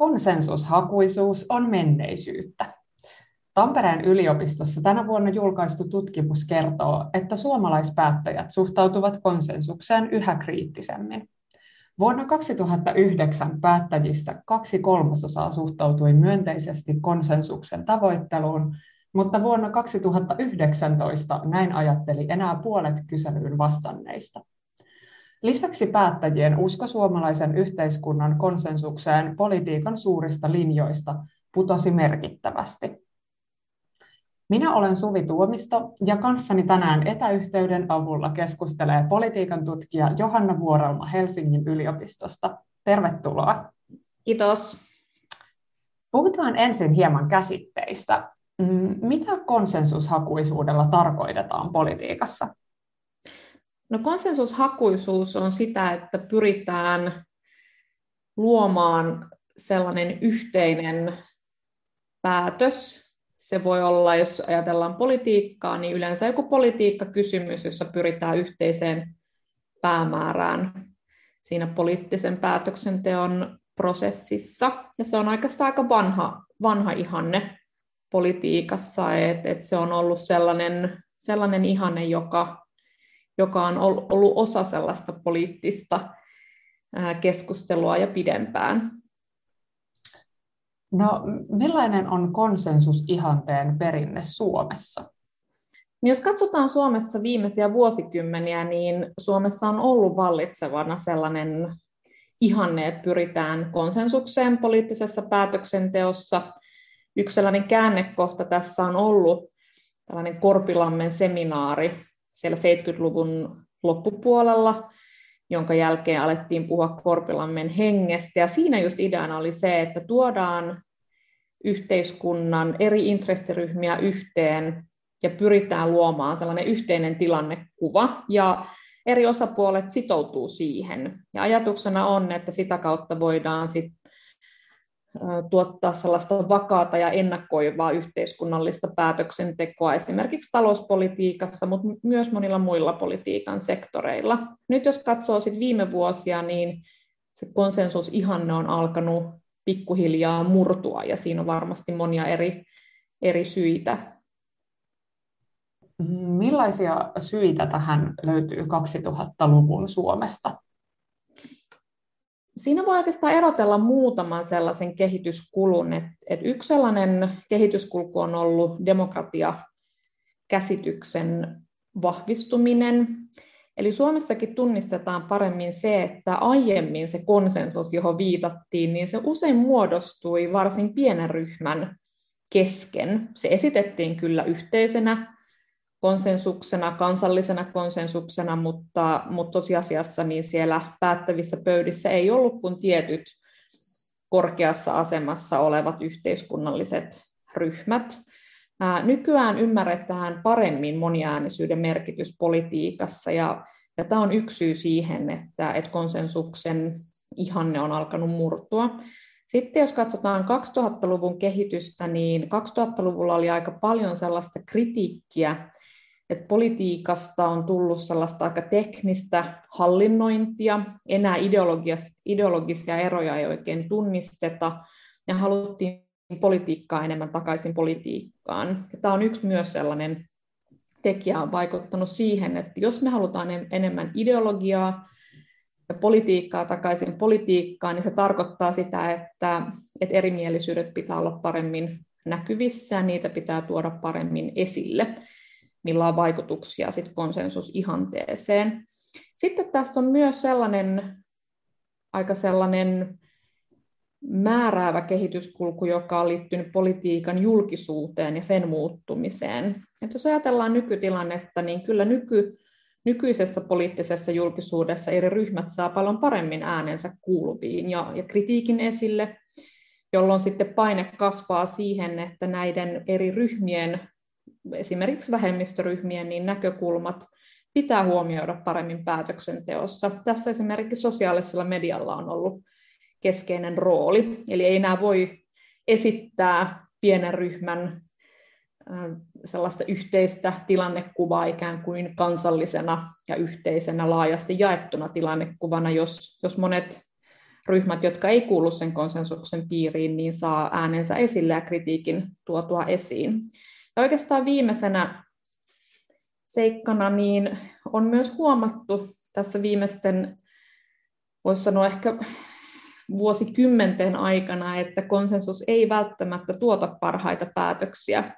Konsensushakuisuus on menneisyyttä. Tampereen yliopistossa tänä vuonna julkaistu tutkimus kertoo, että suomalaispäättäjät suhtautuvat konsensukseen yhä kriittisemmin. Vuonna 2009 päättäjistä kaksi kolmasosaa suhtautui myönteisesti konsensuksen tavoitteluun, mutta vuonna 2019 näin ajatteli enää puolet kyselyyn vastanneista. Lisäksi päättäjien usko suomalaisen yhteiskunnan konsensukseen politiikan suurista linjoista putosi merkittävästi. Minä olen Suvi Tuomisto ja kanssani tänään etäyhteyden avulla keskustelee politiikan tutkija Johanna Vuorelma Helsingin yliopistosta. Tervetuloa. Kiitos. Puhutaan ensin hieman käsitteistä. Mm, mitä konsensushakuisuudella tarkoitetaan politiikassa? No konsensushakuisuus on sitä, että pyritään luomaan sellainen yhteinen päätös. Se voi olla, jos ajatellaan politiikkaa, niin yleensä joku politiikkakysymys, jossa pyritään yhteiseen päämäärään siinä poliittisen päätöksenteon prosessissa. Ja se on oikeastaan aika vanha, vanha ihanne politiikassa, että et se on ollut sellainen, sellainen ihanne, joka joka on ollut osa sellaista poliittista keskustelua ja pidempään. No, millainen on konsensusihanteen perinne Suomessa? Jos katsotaan Suomessa viimeisiä vuosikymmeniä, niin Suomessa on ollut vallitsevana sellainen ihanne, että pyritään konsensukseen poliittisessa päätöksenteossa. Yksi sellainen käännekohta tässä on ollut tällainen Korpilammen seminaari siellä 70-luvun loppupuolella, jonka jälkeen alettiin puhua Korpilammen hengestä. Ja siinä just ideana oli se, että tuodaan yhteiskunnan eri intressiryhmiä yhteen ja pyritään luomaan sellainen yhteinen tilannekuva. Ja eri osapuolet sitoutuu siihen. Ja ajatuksena on, että sitä kautta voidaan sit tuottaa sellaista vakaata ja ennakoivaa yhteiskunnallista päätöksentekoa esimerkiksi talouspolitiikassa, mutta myös monilla muilla politiikan sektoreilla. Nyt jos katsoo sit viime vuosia, niin se konsensusihanne on alkanut pikkuhiljaa murtua ja siinä on varmasti monia eri, eri syitä. Millaisia syitä tähän löytyy 2000-luvun Suomesta? Siinä voi oikeastaan erotella muutaman sellaisen kehityskulun. Et, et yksi sellainen kehityskulku on ollut demokratia-käsityksen vahvistuminen. Eli Suomessakin tunnistetaan paremmin se, että aiemmin se konsensus, johon viitattiin, niin se usein muodostui varsin pienen ryhmän kesken. Se esitettiin kyllä yhteisenä konsensuksena, kansallisena konsensuksena, mutta, mutta tosiasiassa niin siellä päättävissä pöydissä ei ollut kuin tietyt korkeassa asemassa olevat yhteiskunnalliset ryhmät. Nykyään ymmärretään paremmin moniäänisyyden merkitys politiikassa, ja, ja tämä on yksi syy siihen, että, että konsensuksen ihanne on alkanut murtua. Sitten jos katsotaan 2000-luvun kehitystä, niin 2000-luvulla oli aika paljon sellaista kritiikkiä että politiikasta on tullut sellaista aika teknistä hallinnointia, enää ideologisia eroja ei oikein tunnisteta, ja haluttiin politiikkaa enemmän takaisin politiikkaan. Ja tämä on yksi myös sellainen tekijä on vaikuttanut siihen, että jos me halutaan enemmän ideologiaa ja politiikkaa takaisin politiikkaan, niin se tarkoittaa sitä, että, että erimielisyydet pitää olla paremmin näkyvissä ja niitä pitää tuoda paremmin esille millä on vaikutuksia sit konsensusihanteeseen. Sitten tässä on myös sellainen aika sellainen määräävä kehityskulku, joka on liittynyt politiikan julkisuuteen ja sen muuttumiseen. Et jos ajatellaan nykytilannetta, niin kyllä nyky, nykyisessä poliittisessa julkisuudessa eri ryhmät saa paljon paremmin äänensä kuuluviin ja, ja kritiikin esille, jolloin sitten paine kasvaa siihen, että näiden eri ryhmien esimerkiksi vähemmistöryhmien niin näkökulmat pitää huomioida paremmin päätöksenteossa. Tässä esimerkiksi sosiaalisella medialla on ollut keskeinen rooli, eli ei enää voi esittää pienen ryhmän sellaista yhteistä tilannekuvaa ikään kuin kansallisena ja yhteisenä laajasti jaettuna tilannekuvana, jos, jos monet ryhmät, jotka ei kuulu sen konsensuksen piiriin, niin saa äänensä esille ja kritiikin tuotua esiin. Ja oikeastaan viimeisenä seikkana niin on myös huomattu tässä viimeisten, voisi sanoa ehkä vuosikymmenten aikana, että konsensus ei välttämättä tuota parhaita päätöksiä.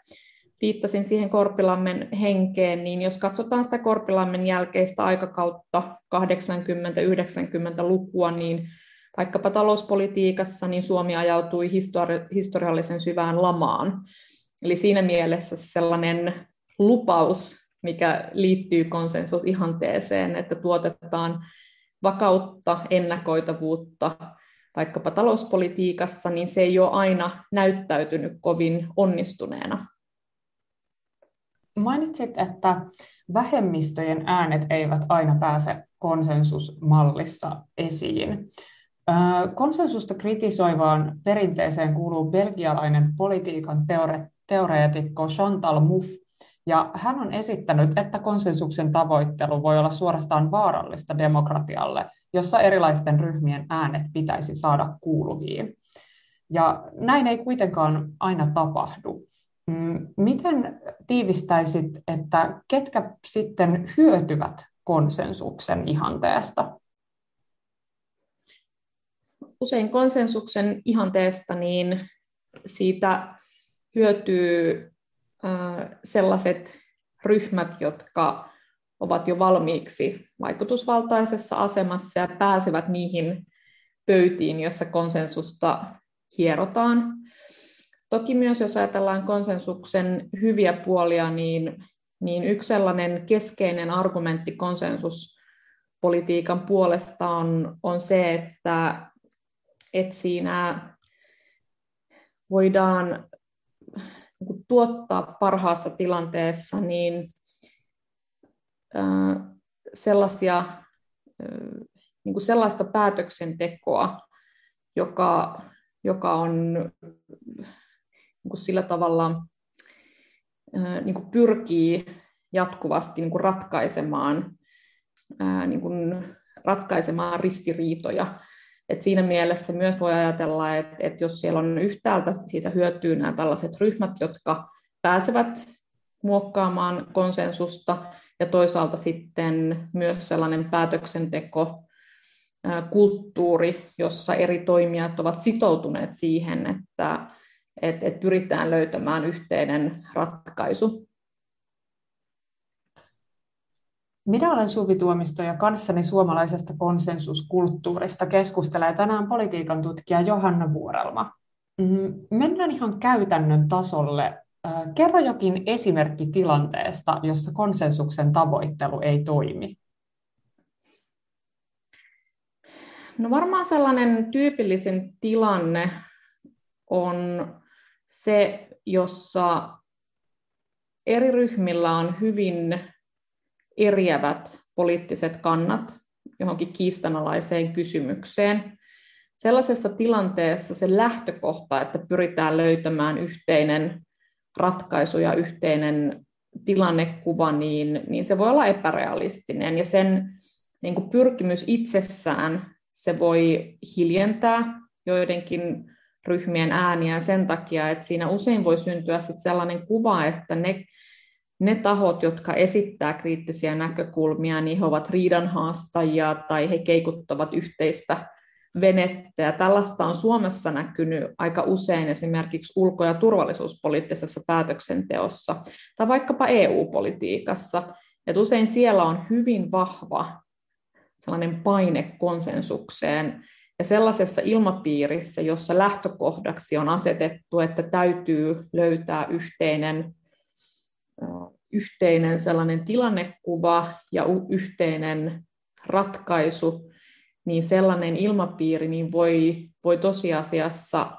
Viittasin siihen Korpilammen henkeen, niin jos katsotaan sitä Korpilammen jälkeistä aikakautta 80-90-lukua, niin vaikkapa talouspolitiikassa, niin Suomi ajautui histori- historiallisen syvään lamaan. Eli siinä mielessä sellainen lupaus, mikä liittyy konsensusihanteeseen, että tuotetaan vakautta, ennakoitavuutta vaikkapa talouspolitiikassa, niin se ei ole aina näyttäytynyt kovin onnistuneena. Mainitsit, että vähemmistöjen äänet eivät aina pääse konsensusmallissa esiin. Konsensusta kritisoivaan perinteeseen kuuluu belgialainen politiikan teore- teoreetikko Chantal Mouffe, ja hän on esittänyt, että konsensuksen tavoittelu voi olla suorastaan vaarallista demokratialle, jossa erilaisten ryhmien äänet pitäisi saada kuuluviin. Ja näin ei kuitenkaan aina tapahdu. Mm, miten tiivistäisit, että ketkä sitten hyötyvät konsensuksen ihanteesta? Usein konsensuksen ihanteesta niin siitä hyötyy sellaiset ryhmät, jotka ovat jo valmiiksi vaikutusvaltaisessa asemassa ja pääsevät niihin pöytiin, jossa konsensusta hierotaan. Toki myös jos ajatellaan konsensuksen hyviä puolia, niin, niin yksi sellainen keskeinen argumentti konsensuspolitiikan puolesta on, on se, että, että siinä voidaan tuottaa parhaassa tilanteessa niin sellaisia, niin kuin sellaista päätöksentekoa, joka, joka on niin kuin sillä tavalla niin kuin pyrkii jatkuvasti niin kuin ratkaisemaan, niin kuin ratkaisemaan ristiriitoja. Et siinä mielessä myös voi ajatella, että, että jos siellä on yhtäältä siitä hyötyy nämä tällaiset ryhmät, jotka pääsevät muokkaamaan konsensusta, ja toisaalta sitten myös sellainen päätöksenteko, kulttuuri, jossa eri toimijat ovat sitoutuneet siihen, että, että, että pyritään löytämään yhteinen ratkaisu. Minä olen Suvi Tuomisto ja kanssani suomalaisesta konsensuskulttuurista keskustelee tänään politiikan tutkija Johanna Vuorelma. Mm, mennään ihan käytännön tasolle. Kerro jokin esimerkki tilanteesta, jossa konsensuksen tavoittelu ei toimi. No varmaan sellainen tyypillisin tilanne on se, jossa eri ryhmillä on hyvin eriävät poliittiset kannat johonkin kiistanalaiseen kysymykseen. Sellaisessa tilanteessa se lähtökohta, että pyritään löytämään yhteinen ratkaisu ja yhteinen tilannekuva, niin, niin se voi olla epärealistinen ja sen niin kuin pyrkimys itsessään se voi hiljentää joidenkin ryhmien ääniä sen takia, että siinä usein voi syntyä sit sellainen kuva, että ne ne tahot, jotka esittää kriittisiä näkökulmia, niin he ovat riidanhaastajia tai he keikuttavat yhteistä venettä. Ja tällaista on Suomessa näkynyt aika usein esimerkiksi ulko- ja turvallisuuspoliittisessa päätöksenteossa tai vaikkapa EU-politiikassa. Et usein siellä on hyvin vahva sellainen paine konsensukseen ja sellaisessa ilmapiirissä, jossa lähtökohdaksi on asetettu, että täytyy löytää yhteinen yhteinen sellainen tilannekuva ja yhteinen ratkaisu, niin sellainen ilmapiiri niin voi, voi tosiasiassa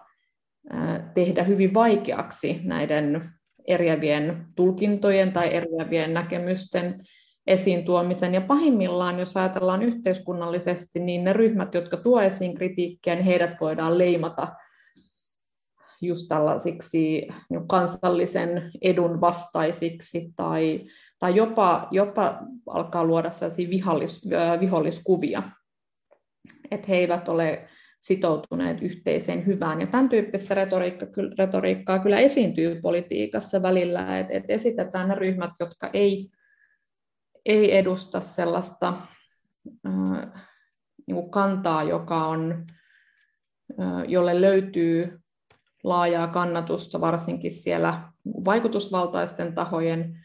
tehdä hyvin vaikeaksi näiden eriävien tulkintojen tai eriävien näkemysten esiin tuomisen. Ja pahimmillaan, jos ajatellaan yhteiskunnallisesti, niin ne ryhmät, jotka tuo esiin kritiikkiä, niin heidät voidaan leimata just tällaisiksi niin kansallisen edun vastaisiksi tai, tai jopa, jopa alkaa luoda sellaisia vihollis, viholliskuvia, että he eivät ole sitoutuneet yhteiseen hyvään. Ja tämän tyyppistä retoriikka, retoriikkaa kyllä esiintyy politiikassa välillä, että, että esitetään ne ryhmät, jotka ei, ei edusta sellaista äh, niin kantaa, joka on, jolle löytyy laajaa kannatusta varsinkin siellä vaikutusvaltaisten tahojen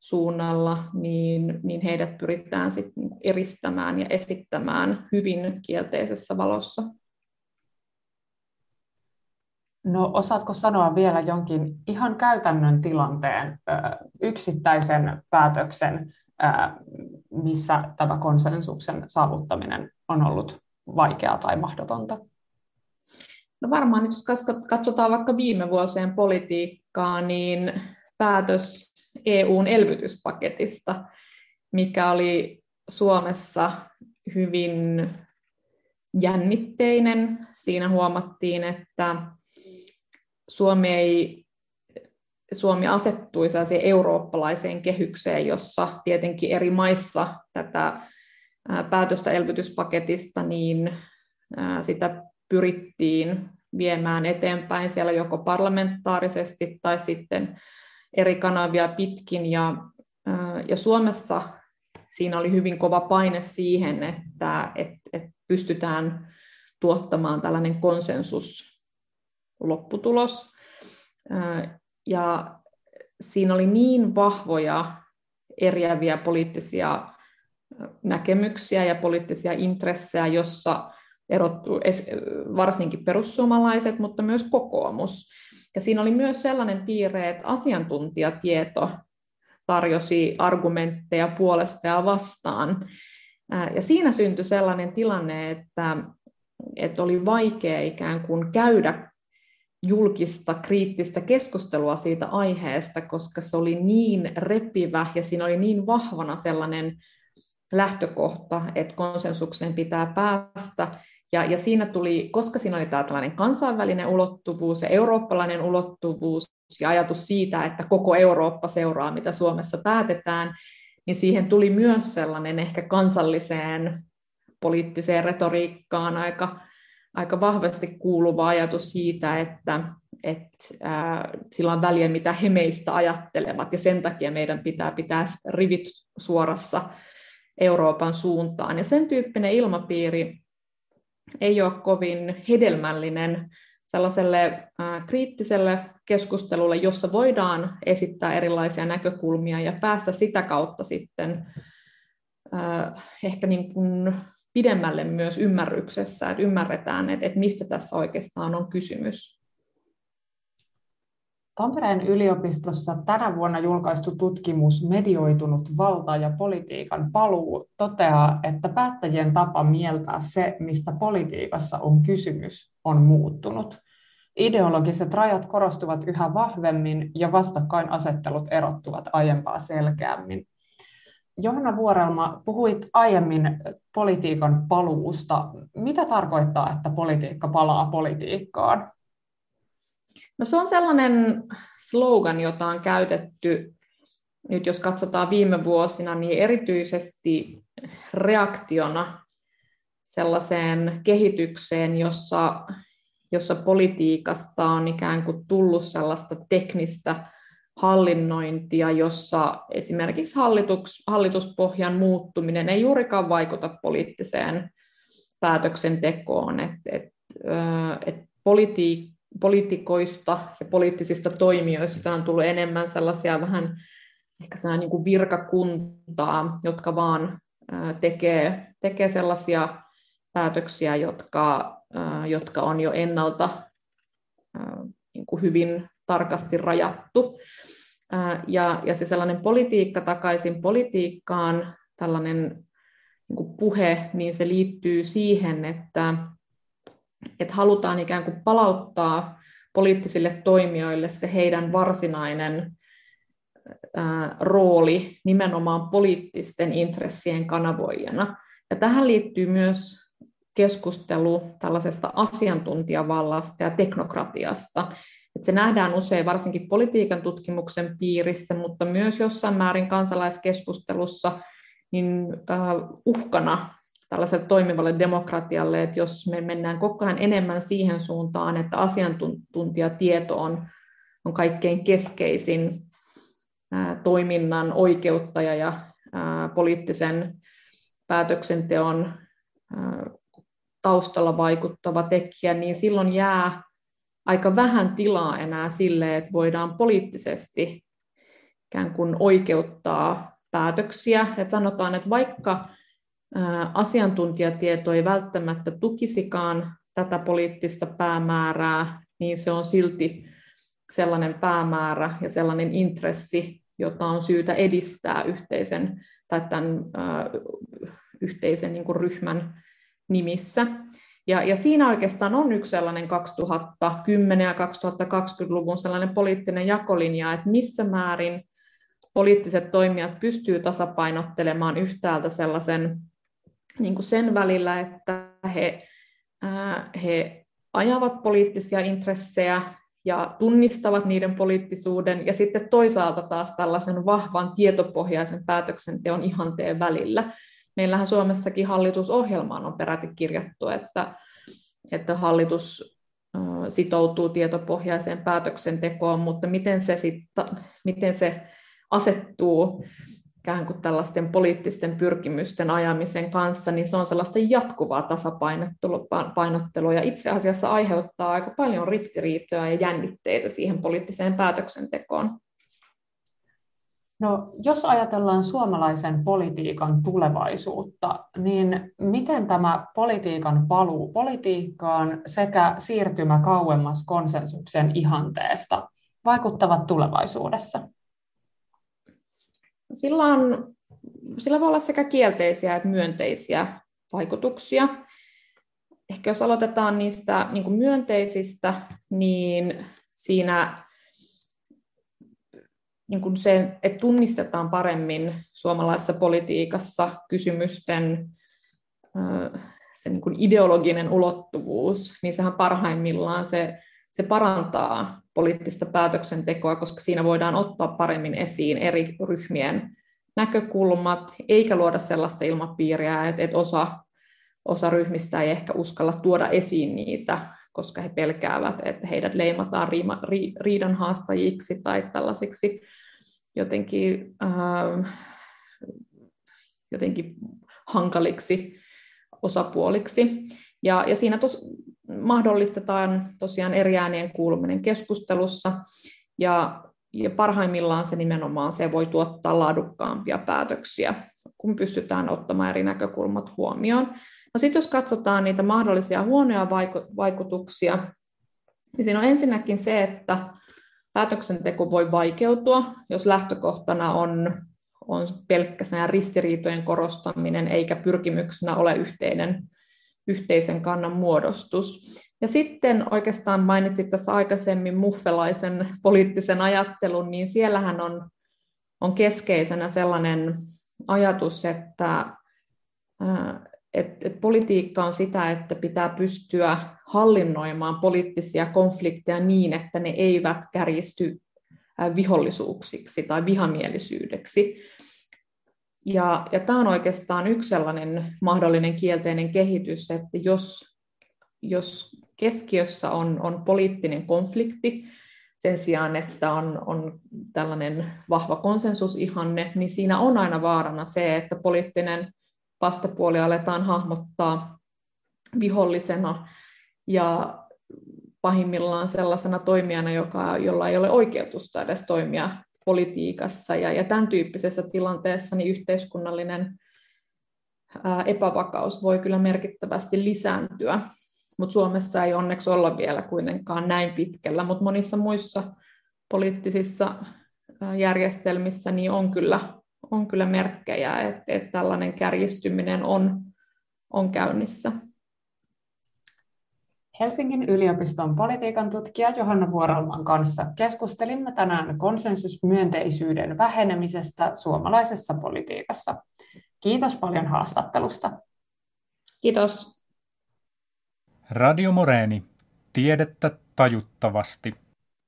suunnalla, niin, niin heidät pyritään sit eristämään ja esittämään hyvin kielteisessä valossa. No osaatko sanoa vielä jonkin ihan käytännön tilanteen, yksittäisen päätöksen, missä tämä konsensuksen saavuttaminen on ollut vaikeaa tai mahdotonta? No varmaan nyt jos katsotaan vaikka viime vuosien politiikkaa, niin päätös EUn elvytyspaketista, mikä oli Suomessa hyvin jännitteinen. Siinä huomattiin, että Suomi, ei, Suomi asettui eurooppalaiseen kehykseen, jossa tietenkin eri maissa tätä päätöstä elvytyspaketista, niin sitä pyrittiin viemään eteenpäin siellä joko parlamentaarisesti tai sitten eri kanavia pitkin. Ja, ja Suomessa siinä oli hyvin kova paine siihen, että, että, että pystytään tuottamaan tällainen konsensus lopputulos. Ja siinä oli niin vahvoja eriäviä poliittisia näkemyksiä ja poliittisia intressejä, jossa erottu varsinkin perussuomalaiset, mutta myös kokoomus. Ja siinä oli myös sellainen piirre, että asiantuntijatieto tarjosi argumentteja puolesta ja vastaan. Ja siinä syntyi sellainen tilanne, että, että oli vaikea ikään kuin käydä julkista kriittistä keskustelua siitä aiheesta, koska se oli niin repivä ja siinä oli niin vahvana sellainen lähtökohta, että konsensukseen pitää päästä, ja, ja siinä tuli, koska siinä oli tämä tällainen kansainvälinen ulottuvuus ja eurooppalainen ulottuvuus ja ajatus siitä, että koko Eurooppa seuraa, mitä Suomessa päätetään, niin siihen tuli myös sellainen ehkä kansalliseen poliittiseen retoriikkaan aika, aika vahvasti kuuluva ajatus siitä, että, että ää, sillä on väliä, mitä he meistä ajattelevat, ja sen takia meidän pitää pitää rivit suorassa Euroopan suuntaan. Ja sen tyyppinen ilmapiiri ei ole kovin hedelmällinen sellaiselle kriittiselle keskustelulle, jossa voidaan esittää erilaisia näkökulmia ja päästä sitä kautta sitten ehkä niin kuin pidemmälle myös ymmärryksessä, että ymmärretään, että, mistä tässä oikeastaan on kysymys. Tampereen yliopistossa tänä vuonna julkaistu tutkimus Medioitunut valta ja politiikan paluu toteaa, että päättäjien tapa mieltää se, mistä politiikassa on kysymys, on muuttunut. Ideologiset rajat korostuvat yhä vahvemmin ja vastakkainasettelut erottuvat aiempaa selkeämmin. Johanna Vuorelma, puhuit aiemmin politiikan paluusta. Mitä tarkoittaa, että politiikka palaa politiikkaan? No se on sellainen slogan, jota on käytetty nyt jos katsotaan viime vuosina, niin erityisesti reaktiona sellaiseen kehitykseen, jossa, jossa politiikasta on ikään kuin tullut sellaista teknistä hallinnointia, jossa esimerkiksi hallitus, hallituspohjan muuttuminen ei juurikaan vaikuta poliittiseen päätöksentekoon. Et, et, et politiik, poliitikoista ja poliittisista toimijoista on tullut enemmän sellaisia vähän ehkä sellainen niin kuin virkakuntaa, jotka vaan tekee, tekee sellaisia päätöksiä, jotka, jotka on jo ennalta niin kuin hyvin tarkasti rajattu. Ja, ja se sellainen politiikka takaisin politiikkaan, tällainen niin kuin puhe, niin se liittyy siihen, että että halutaan ikään kuin palauttaa poliittisille toimijoille se heidän varsinainen rooli nimenomaan poliittisten intressien kanavoijana. Ja tähän liittyy myös keskustelu tällaisesta asiantuntijavallasta ja teknokratiasta. Että se nähdään usein varsinkin politiikan tutkimuksen piirissä, mutta myös jossain määrin kansalaiskeskustelussa niin, uh, uhkana tällaiselle toimivalle demokratialle, että jos me mennään koko ajan enemmän siihen suuntaan, että asiantuntijatieto on, on kaikkein keskeisin ää, toiminnan oikeuttaja ja ää, poliittisen päätöksenteon ää, taustalla vaikuttava tekijä, niin silloin jää aika vähän tilaa enää sille, että voidaan poliittisesti ikään kuin oikeuttaa päätöksiä. Että sanotaan, että vaikka asiantuntijatieto ei välttämättä tukisikaan tätä poliittista päämäärää, niin se on silti sellainen päämäärä ja sellainen intressi, jota on syytä edistää yhteisen tai tämän yhteisen niin kuin ryhmän nimissä. Ja, ja siinä oikeastaan on yksi sellainen 2010- ja 2020-luvun sellainen poliittinen jakolinja, että missä määrin poliittiset toimijat pystyvät tasapainottelemaan yhtäältä sellaisen niin kuin sen välillä, että he, ää, he ajavat poliittisia intressejä ja tunnistavat niiden poliittisuuden, ja sitten toisaalta taas tällaisen vahvan tietopohjaisen päätöksenteon ihanteen välillä. Meillähän Suomessakin hallitusohjelmaan on peräti kirjattu, että, että hallitus sitoutuu tietopohjaiseen päätöksentekoon, mutta miten se, sit, miten se asettuu ikään kuin tällaisten poliittisten pyrkimysten ajamisen kanssa, niin se on sellaista jatkuvaa tasapainottelua ja itse asiassa aiheuttaa aika paljon ristiriitoja ja jännitteitä siihen poliittiseen päätöksentekoon. No, jos ajatellaan suomalaisen politiikan tulevaisuutta, niin miten tämä politiikan paluu politiikkaan sekä siirtymä kauemmas konsensuksen ihanteesta vaikuttavat tulevaisuudessa? Sillä, on, sillä voi olla sekä kielteisiä että myönteisiä vaikutuksia. Ehkä jos aloitetaan niistä niin kuin myönteisistä, niin siinä niin kuin se, että tunnistetaan paremmin suomalaisessa politiikassa kysymysten se niin kuin ideologinen ulottuvuus, niin sehän parhaimmillaan se, se parantaa poliittista päätöksentekoa, koska siinä voidaan ottaa paremmin esiin eri ryhmien näkökulmat, eikä luoda sellaista ilmapiiriä, että, osa, osa ryhmistä ei ehkä uskalla tuoda esiin niitä, koska he pelkäävät, että heidät leimataan riima, ri, riidan tai tällaisiksi jotenkin, äh, jotenkin hankaliksi osapuoliksi. Ja, ja siinä tos, mahdollistetaan tosiaan eri äänien kuuluminen keskustelussa, ja, ja parhaimmillaan se nimenomaan se voi tuottaa laadukkaampia päätöksiä, kun pystytään ottamaan eri näkökulmat huomioon. No sitten jos katsotaan niitä mahdollisia huonoja vaikutuksia, niin siinä on ensinnäkin se, että päätöksenteko voi vaikeutua, jos lähtökohtana on, on pelkkä ristiriitojen korostaminen, eikä pyrkimyksenä ole yhteinen yhteisen kannan muodostus. Ja sitten oikeastaan mainitsit tässä aikaisemmin muffelaisen poliittisen ajattelun, niin siellähän on, on keskeisenä sellainen ajatus, että, että, että politiikka on sitä, että pitää pystyä hallinnoimaan poliittisia konflikteja niin, että ne eivät kärjisty vihollisuuksiksi tai vihamielisyydeksi. Ja, ja tämä on oikeastaan yksi sellainen mahdollinen kielteinen kehitys, että jos, jos keskiössä on, on poliittinen konflikti, sen sijaan, että on, on tällainen vahva konsensusihanne, niin siinä on aina vaarana se, että poliittinen vastapuoli aletaan hahmottaa vihollisena ja pahimmillaan sellaisena toimijana, joka, jolla ei ole oikeutusta edes toimia politiikassa ja, ja tämän tyyppisessä tilanteessa niin yhteiskunnallinen ää, epävakaus voi kyllä merkittävästi lisääntyä, mutta Suomessa ei onneksi olla vielä kuitenkaan näin pitkällä, mutta monissa muissa poliittisissa järjestelmissä niin on kyllä, on kyllä merkkejä, että, että tällainen kärjistyminen on, on käynnissä. Helsingin yliopiston politiikan tutkija Johanna Vuoralman kanssa keskustelimme tänään konsensusmyönteisyyden vähenemisestä suomalaisessa politiikassa. Kiitos paljon haastattelusta. Kiitos. Radio Moreeni. Tiedettä tajuttavasti.